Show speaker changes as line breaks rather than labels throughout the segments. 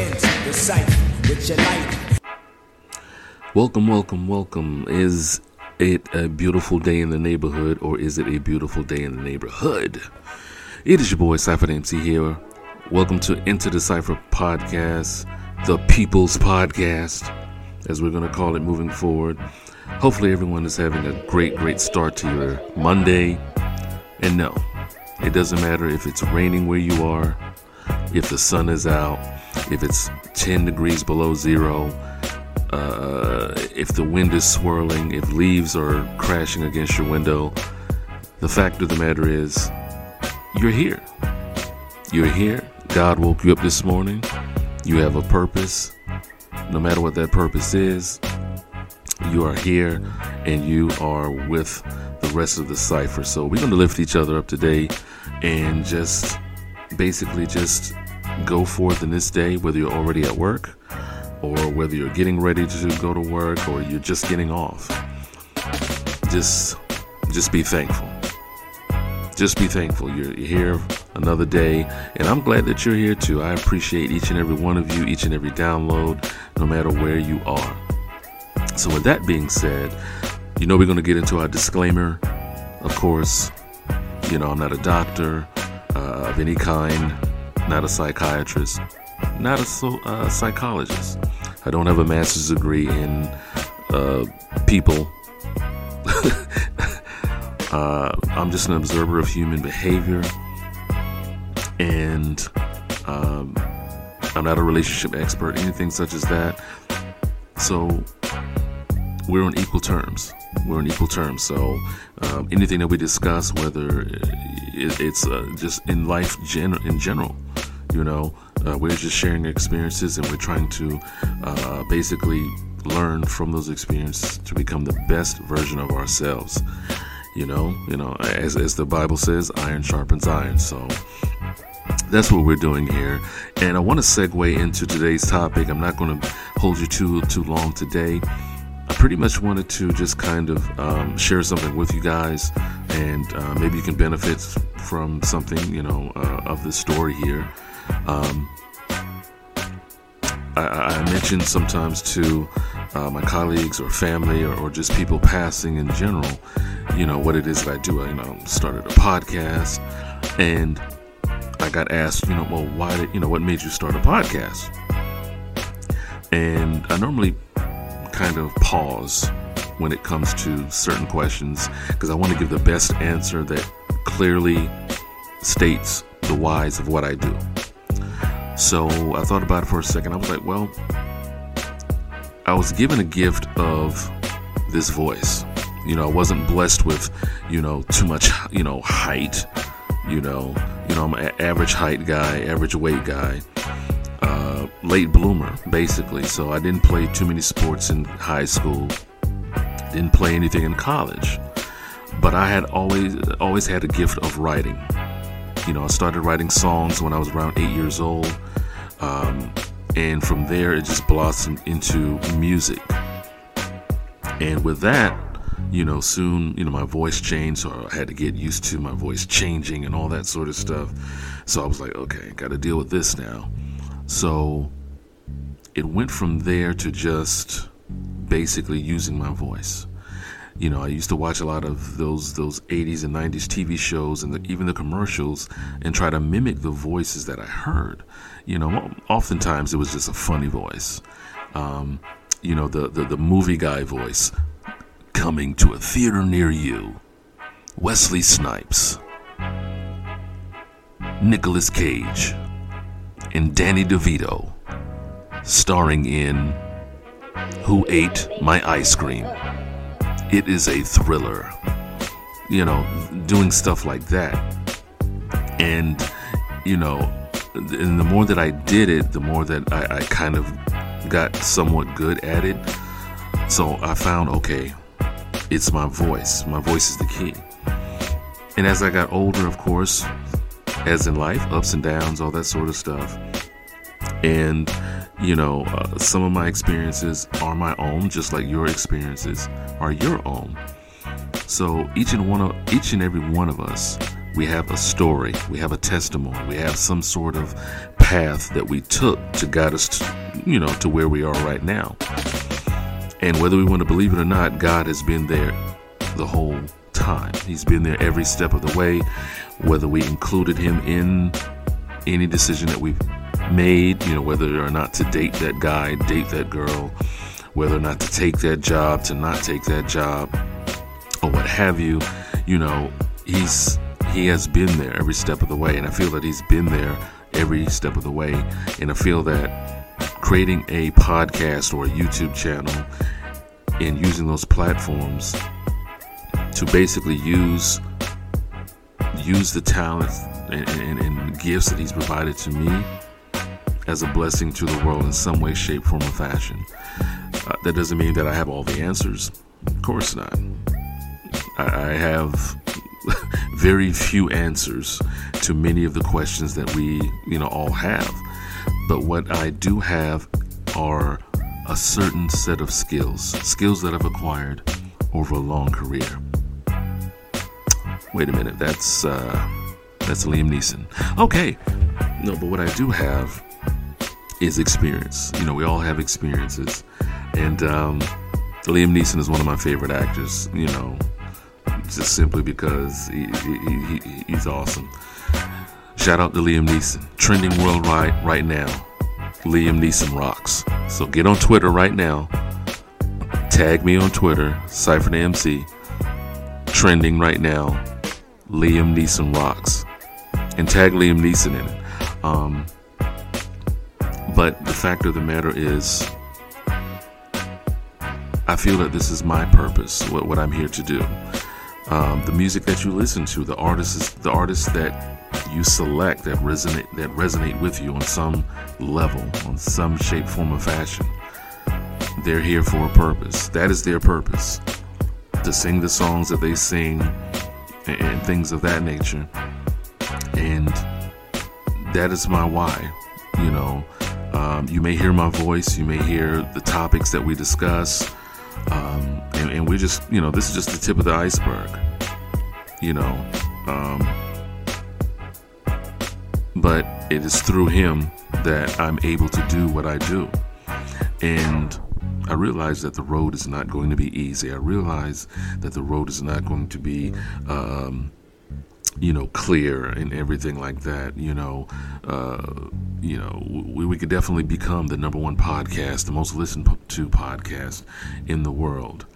The light.
Welcome, welcome, welcome. Is it a beautiful day in the neighborhood or is it a beautiful day in the neighborhood? It is your boy Cypher MC here. Welcome to Enter Da Cypher podcast, the People's Podcast, as we're going to call it moving forward. Hopefully, everyone is having a great, great start to your Monday. And no, it doesn't matter if it's raining where you are, if the sun is out, if it's 10 degrees below zero, uh, if the wind is swirling, if leaves are crashing against your window. The fact of the matter is, you're here. You're here. God woke you up this morning. You have a purpose. No matter what that purpose is, you are here and you are with the rest of the cipher. So we're going to lift each other up today and just basically just go forth in this day, whether you're already at work or whether you're getting ready to go to work or you're just getting off. Just just be thankful. Just be thankful. You're, here another day, and I'm glad that you're here too. I appreciate each and every one of you, each and every download, no matter where you are. So, with that being said, you know we're going to get into our disclaimer. Of course, you know I'm not a doctor uh, of any kind, not a psychiatrist, not a uh, psychologist. I don't have a master's degree in uh, people. Uh, I'm just an observer of human behavior, and um, I'm not a relationship expert, anything such as that. So we're on equal terms. We're on equal terms. So um, anything that we discuss, whether it's uh, just in life gen- in general, you know, uh, we're just sharing experiences and we're trying to uh, basically learn from those experiences to become the best version of ourselves. You know, you know, as, as the Bible says, iron sharpens iron. So that's what we're doing here. And I want to segue into today's topic. I'm not going to hold you too too long today. I pretty much wanted to just kind of um, share something with you guys, and uh, maybe you can benefit from something, you know, uh, of this story here. Um, I, I, mentioned sometimes to uh, my colleagues or family or, or, just people passing in general, you know, what it is that I do. I, you know, started a podcast and I got asked, you know, well, why did, you know, what made you start a podcast? And I normally kind of pause when it comes to certain questions because I want to give the best answer that clearly states the whys of what I do. So I thought about it for a second. I was like, well, I was given a gift of this voice. You know, I wasn't blessed with, you know, too much, you know, height. You know, you know, I'm an average height guy, average weight guy, late bloomer, basically. So I didn't play too many sports in high school. Didn't play anything in college. But I had always always had a gift of writing. You know, I started writing songs when I was around eight years old. Um, and from there, it just blossomed into music. And with that, you know, soon, you know, my voice changed, so I had to get used to my voice changing and all that sort of stuff. So I was like, okay, got to deal with this now. So it went from there to just basically using my voice you know, I used to watch a lot of those those 80s and 90s TV shows and the, even the commercials and try to mimic the voices that I heard. You know, oftentimes it was just a funny voice. Um, you know, the, the the movie guy voice coming to a theater near you. Wesley Snipes, Nicolas Cage, and Danny DeVito, starring in Who Ate My Ice Cream it is a thriller. You know, doing stuff like that. And, you know, and the more that I did it, the more that I, I kind of got somewhat good at it. So I found, okay, it's my voice. My voice is the key. And as I got older, of course, as in life, ups and downs, all that sort of stuff. And you know, uh, some of my experiences are my own, just like your experiences are your own. So each and one of each and every one of us, we have a story, we have a testimony, we have some sort of path that we took to guide us, to, you know, to where we are right now. And whether we want to believe it or not, God has been there the whole time. He's been there every step of the way, whether we included him in any decision that we've made, you know, whether or not to date that guy, date that girl, whether or not to take that job, to not take that job, or what have you, you know, he's he has been there every step of the way, and I feel that he's been there every step of the way, and I feel that creating a podcast or a YouTube channel and using those platforms to basically use use the talent and, and, and, gifts that he's provided to me as a blessing to the world in some way, shape, form, or fashion. Uh, that doesn't mean that I have all the answers. Of course not. I, I have very few answers to many of the questions that we, you know, all have. But what I do have are a certain set of skills, skills that I've acquired over a long career. Wait a minute, that's uh, that's Liam Neeson. Okay, no, but what I do have is experience. You know, we all have experiences, and um, Liam Neeson is one of my favorite actors. You know, just simply because he, he, he, he's awesome. Shout out to Liam Neeson, trending worldwide right now. Liam Neeson rocks. So get on Twitter right now. Tag me on Twitter, Cypher MC. Trending right now. Liam Neeson rocks. And tag Liam Neeson in it. Um, but the fact of the matter is, I feel that this is my purpose, what, what I'm here to do. Um, the music that you listen to, the artists, the artists that you select that resonate that resonate with you on some level, on some shape, form, or fashion. They're here for a purpose. That is their purpose. To sing the songs that they sing and, and things of that nature. And that is my why. You know, um, you may hear my voice, you may hear the topics that we discuss. Um, and, and we're just, you know, this is just the tip of the iceberg. You know, um, but it is through him that I'm able to do what I do. And I realize that the road is not going to be easy. I realize that the road is not going to be, um, you know, clear and everything like that. You know, uh, you know, we, we could definitely become the number one podcast, the most listened to podcast in the world.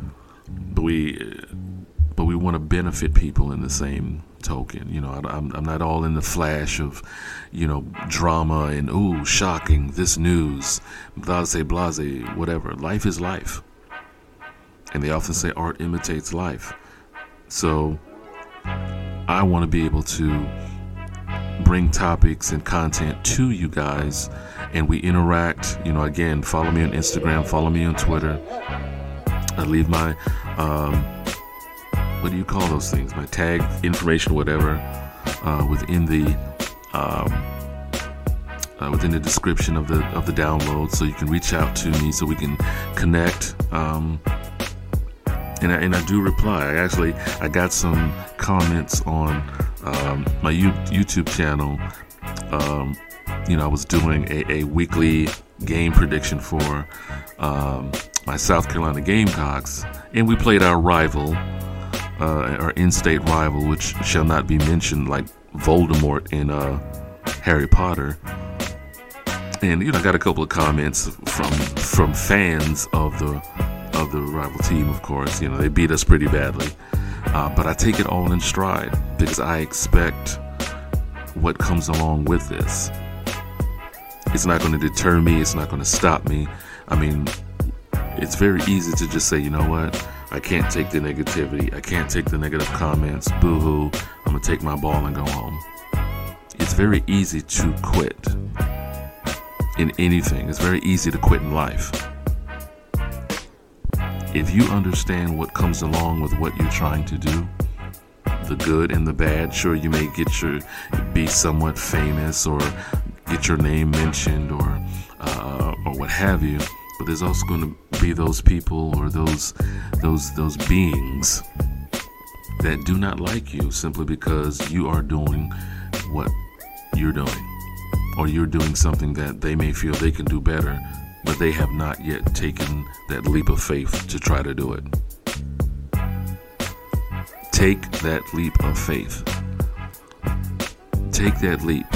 But we, but we want to benefit people in the same token. You know, I, am I'm not all in the flash of, you know, drama and ooh, shocking, this news, blase, blase, whatever. Life is life. And they often say art imitates life. So I want to be able to bring topics and content to you guys and we interact. You know, again, follow me on Instagram, follow me on Twitter. I leave my um, what do you call those things? My tag information, whatever, uh, within the um, uh, within the description of the of the download, so you can reach out to me, so we can connect. Um, and I, and I do reply. I actually I got some comments on um, my U- YouTube channel. Um, you know, I was doing a, a weekly game prediction for um, my South Carolina Gamecocks, and we played our rival uh, our in-state rival, which shall not be mentioned, like Voldemort in uh, Harry Potter. And you know, I got a couple of comments from from fans of the of the rival team. Of course, you know they beat us pretty badly, uh, but I take it all in stride because I expect what comes along with this. It's not going to deter me. It's not going to stop me. I mean, it's very easy to just say, you know what, I can't take the negativity. I can't take the negative comments. Boo hoo. I'm going to take my ball and go home. It's very easy to quit in anything, it's very easy to quit in life. If you understand what comes along with what you're trying to do, the good and the bad, sure, you may get your be somewhat famous or get your name mentioned or uh, or what have you but there's also going to be those people or those those those beings that do not like you simply because you are doing what you're doing. or you're doing something that they may feel they can do better, but they have not yet taken that leap of faith to try to do it. Take that leap of faith. Take that leap.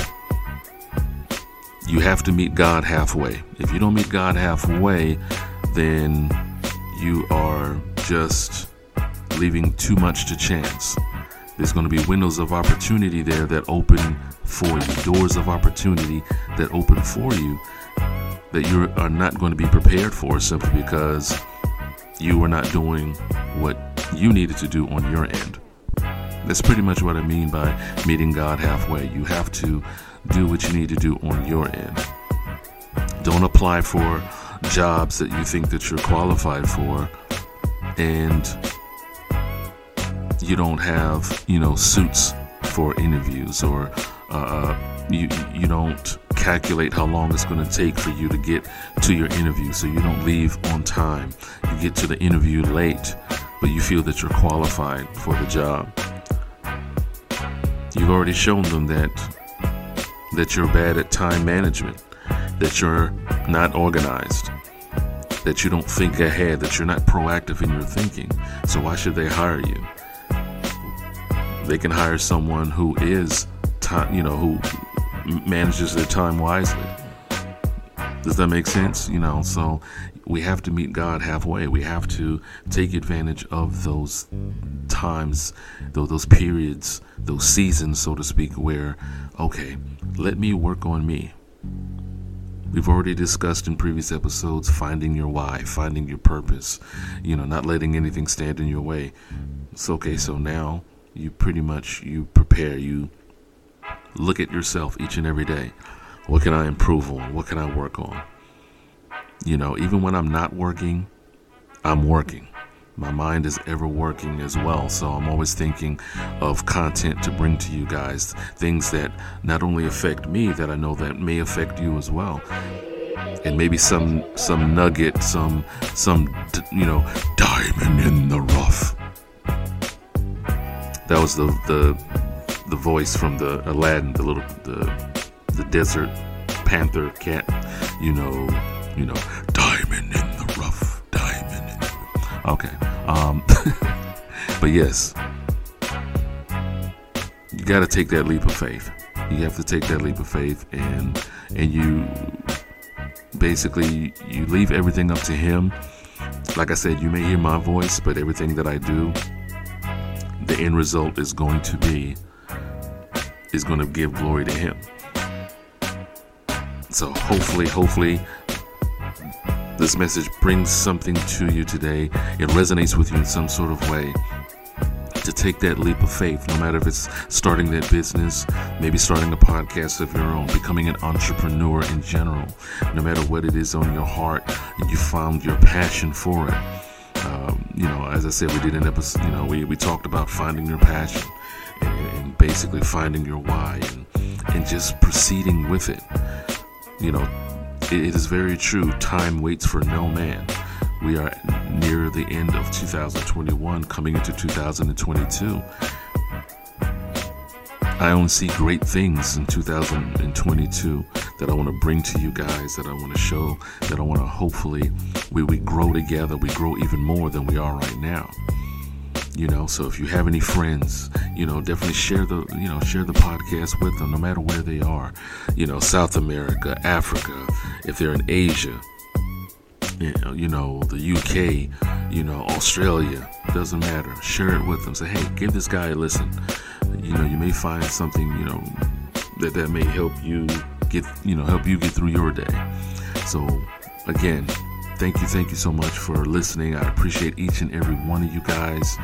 You have to meet God halfway. If you don't meet God halfway, then you are just leaving too much to chance. There's going to be windows of opportunity there that open for you, doors of opportunity that open for you that you are not going to be prepared for simply because you were not doing what you needed to do on your end. That's pretty much what I mean by meeting God halfway. You have to do what you need to do on your end. Don't apply for jobs that you think that you're qualified for and you don't have, you know, suits for interviews or uh, you you don't calculate how long it's going to take for you to get to your interview so you don't leave on time. You get to the interview late, but you feel that you're qualified for the job. You've already shown them that that you're bad at time management, that you're not organized, that you don't think ahead, that you're not proactive in your thinking. So why should they hire you? They can hire someone who is time, you know, who manages their time wisely. Does that make sense? You know, so we have to meet God halfway. We have to take advantage of those times, those, periods, those seasons, so to speak, where, okay, let me work on me. We've already discussed in previous episodes finding your why, finding your purpose, you know, not letting anything stand in your way. It's okay, so now you pretty much you prepare, you look at yourself each and every day. What can I improve on? What can I work on? You know, even when I'm not working, I'm working. My mind is ever working as well, so I'm always thinking of content to bring to you guys, things that not only affect me, that I know that may affect you as well, and maybe some some nugget, some some you know diamond in the rough. That was the the the voice from the Aladdin, the little the the desert panther cat, you know, you know, diamond in the rough, diamond in the rough. Okay. Um but yes. You got to take that leap of faith. You have to take that leap of faith and and you basically you leave everything up to him. Like I said, you may hear my voice, but everything that I do, the end result is going to be is going to give glory to him. So hopefully, hopefully, this message brings something to you today. It resonates with you in some sort of way. To take that leap of faith, no matter if it's starting that business, maybe starting a podcast of your own, becoming an entrepreneur in general, no matter what it is on your heart, and you found your passion for it. Um, you know, as I said, we did an episode, you know, we, we talked about finding your passion basically finding your why and, and just proceeding with it. You know, it, it is very true. Time waits for no man. We are near the end of 2021, coming into 2022. I only see great things in 2022 that I want to bring to you guys, that I want to show, that I want to hopefully we, we grow together, we grow even more than we are right now you know so if you have any friends you know definitely share the you know share the podcast with them no matter where they are. You know south america africa if they're in asia you know, the uk you know australia doesn't matter. Share it with them. Say hey give this guy a listen. You know you may find something you know that that may help you get you know help you get through your day. So again thank you thank you so much for listening i appreciate each and every one of you guys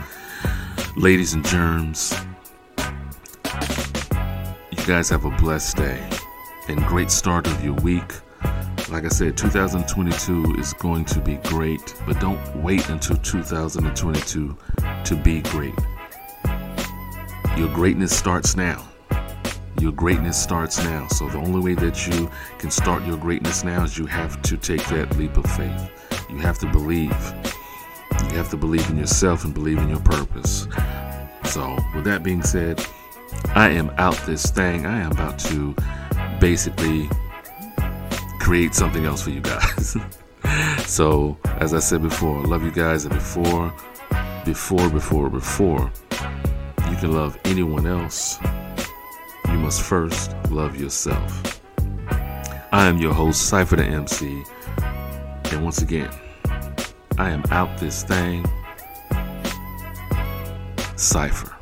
Ladies and germs, you guys have a blessed day and great start of your week. Like I said, 2022 is going to be great, but don't wait until 2022 to be great. Your greatness starts now. Your greatness starts now. So the only way that you can start your greatness now is you have to take that leap of faith. You have to believe. You have to believe in yourself and believe in your purpose. So, with that being said, I am out this thing. I am about to basically create something else for you guys. so, as I said before, I love you guys, and before, before, before, before you can love anyone else, must first love yourself. I am your host, Cypher Da MC, and once again, I am out this thing, Cypher.